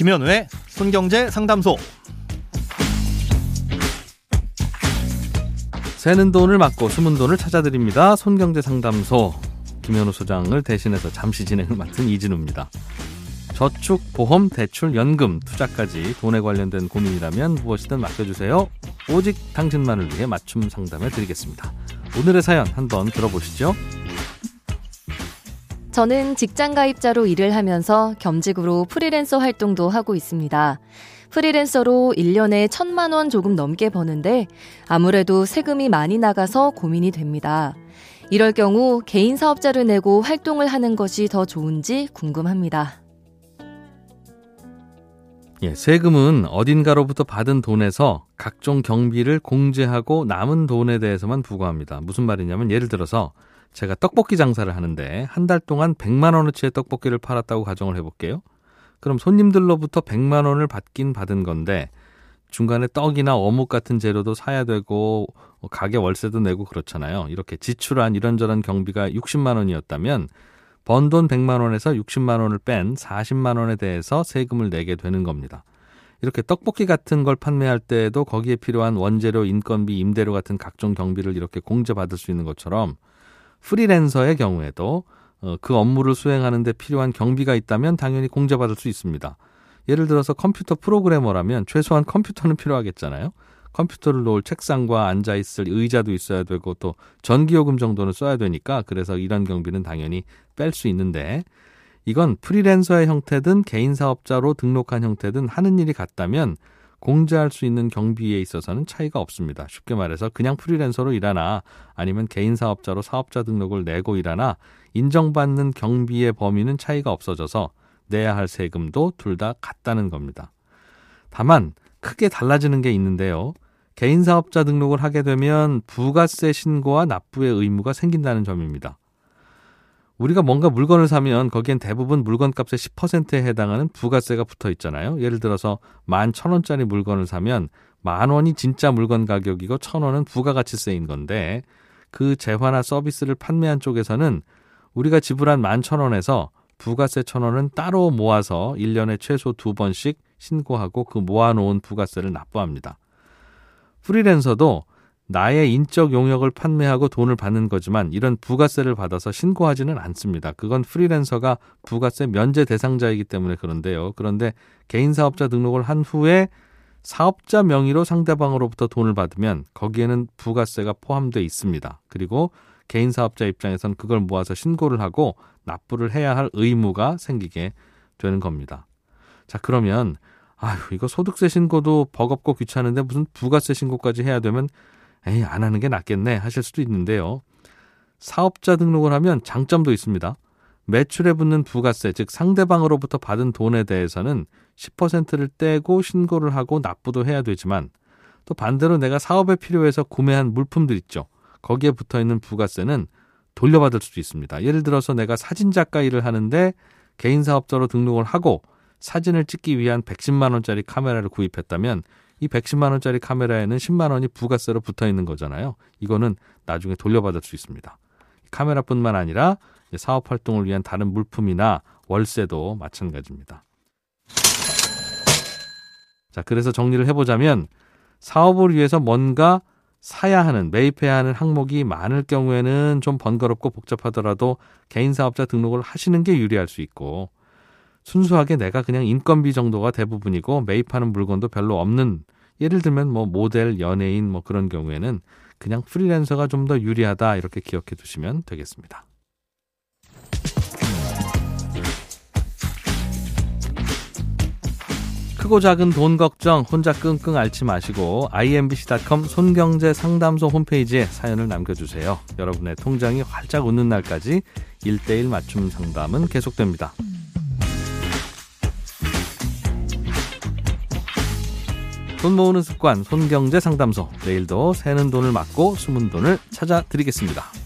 김현우의 손경제 상담소. 새는 돈을 막고 숨은 돈을 찾아드립니다. 손경제 상담소 김현우 소장을 대신해서 잠시 진행을 맡은 이진우입니다. 저축, 보험, 대출, 연금, 투자까지 돈에 관련된 고민이라면 무엇이든 맡겨주세요. 오직 당신만을 위해 맞춤 상담해 드리겠습니다. 오늘의 사연 한번 들어보시죠. 저는 직장 가입자로 일을 하면서 겸직으로 프리랜서 활동도 하고 있습니다. 프리랜서로 1년에 천만 원 조금 넘게 버는데 아무래도 세금이 많이 나가서 고민이 됩니다. 이럴 경우 개인 사업자를 내고 활동을 하는 것이 더 좋은지 궁금합니다. 예, 세금은 어딘가로부터 받은 돈에서 각종 경비를 공제하고 남은 돈에 대해서만 부과합니다. 무슨 말이냐면 예를 들어서 제가 떡볶이 장사를 하는데 한 달 동안 100만 원어치의 떡볶이를 팔았다고 가정을 해볼게요. 그럼 손님들로부터 100만 원을 받긴 받은 건데 중간에 떡이나 어묵 같은 재료도 사야 되고 가게 월세도 내고 그렇잖아요. 이렇게 지출한 이런저런 경비가 60만 원이었다면 번 돈 100만 원에서 60만 원을 뺀 40만 원에 대해서 세금을 내게 되는 겁니다. 이렇게 떡볶이 같은 걸 판매할 때에도 거기에 필요한 원재료, 인건비, 임대료 같은 각종 경비를 이렇게 공제받을 수 있는 것처럼 프리랜서의 경우에도 어, 그 업무를 수행하는 데 필요한 경비가 있다면 당연히 공제받을 수 있습니다. 예를 들어서 컴퓨터 프로그래머라면 최소한 컴퓨터는 필요하겠잖아요. 컴퓨터를 놓을 책상과 앉아 있을 의자도 있어야 되고 또 전기요금 정도는 써야 되니까 그래서 이런 경비는 당연히 뺄 수 있는데 이건 프리랜서의 형태든 개인 사업자로 등록한 형태든 하는 일이 같다면 공제할 수 있는 경비에 있어서는 차이가 없습니다. 쉽게 말해서 그냥 프리랜서로 일하나 아니면 개인 사업자로 사업자 등록을 내고 일하나 인정받는 경비의 범위는 차이가 없어져서 내야 할 세금도 둘 다 같다는 겁니다. 다만 크게 달라지는 게 있는데요. 개인 사업자 등록을 하게 되면 부가세 신고와 납부의 의무가 생긴다는 점입니다. 우리가 뭔가 물건을 사면 거기엔 대부분 물건값의 10%에 해당하는 부가세가 붙어 있잖아요. 예를 들어서 만 천 원짜리 물건을 사면 만 원이 진짜 물건 가격이고 천 원은 부가가치세인 건데 그 재화나 서비스를 판매한 쪽에서는 우리가 지불한 만 천 원에서 부가세 천 원은 따로 모아서 1년에 최소 두 번씩 신고하고 그 모아놓은 부가세를 납부합니다. 프리랜서도 나의 인적 용역을 판매하고 돈을 받는 거지만 이런 부가세를 받아서 신고하지는 않습니다. 그건 프리랜서가 부가세 면제 대상자이기 때문에 그런데요. 그런데 개인 사업자 등록을 한 후에 사업자 명의로 상대방으로부터 돈을 받으면 거기에는 부가세가 포함되어 있습니다. 그리고 개인 사업자 입장에선 그걸 모아서 신고를 하고 납부를 해야 할 의무가 생기게 되는 겁니다. 자, 그러면 아유, 이거 소득세 신고도 버겁고 귀찮은데 무슨 부가세 신고까지 해야 되면 에이, 안 하는 게 낫겠네 하실 수도 있는데요. 사업자 등록을 하면 장점도 있습니다. 매출에 붙는 부가세, 즉 상대방으로부터 받은 돈에 대해서는 10%를 떼고 신고를 하고 납부도 해야 되지만 또 반대로 내가 사업에 필요해서 구매한 물품들 있죠. 거기에 붙어 있는 부가세는 돌려받을 수도 있습니다. 예를 들어서 내가 사진 작가 일을 하는데 개인 사업자로 등록을 하고 사진을 찍기 위한 110만 원짜리 카메라를 구입했다면 이 110만 원짜리 카메라에는 10만 원이 부가세로 붙어 있는 거잖아요. 이거는 나중에 돌려받을 수 있습니다. 카메라뿐만 아니라 사업 활동을 위한 다른 물품이나 월세도 마찬가지입니다. 자, 그래서 정리를 해보자면 사업을 위해서 뭔가 사야 하는, 매입해야 하는 항목이 많을 경우에는 좀 번거롭고 복잡하더라도 개인 사업자 등록을 하시는 게 유리할 수 있고 순수하게 내가 그냥 인건비 정도가 대부분이고 매입하는 물건도 별로 없는 예를 들면 뭐 모델, 연예인 뭐 그런 경우에는 그냥 프리랜서가 좀 더 유리하다 이렇게 기억해 두시면 되겠습니다. 크고 작은 돈 걱정 혼자 끙끙 앓지 마시고 imbc.com 손경제 상담소 홈페이지에 사연을 남겨주세요. 여러분의 통장이 활짝 웃는 날까지 1대1 맞춤 상담은 계속됩니다. 돈 모으는 습관 손경제 상담소 내일도 새는 돈을 막고 숨은 돈을 찾아드리겠습니다.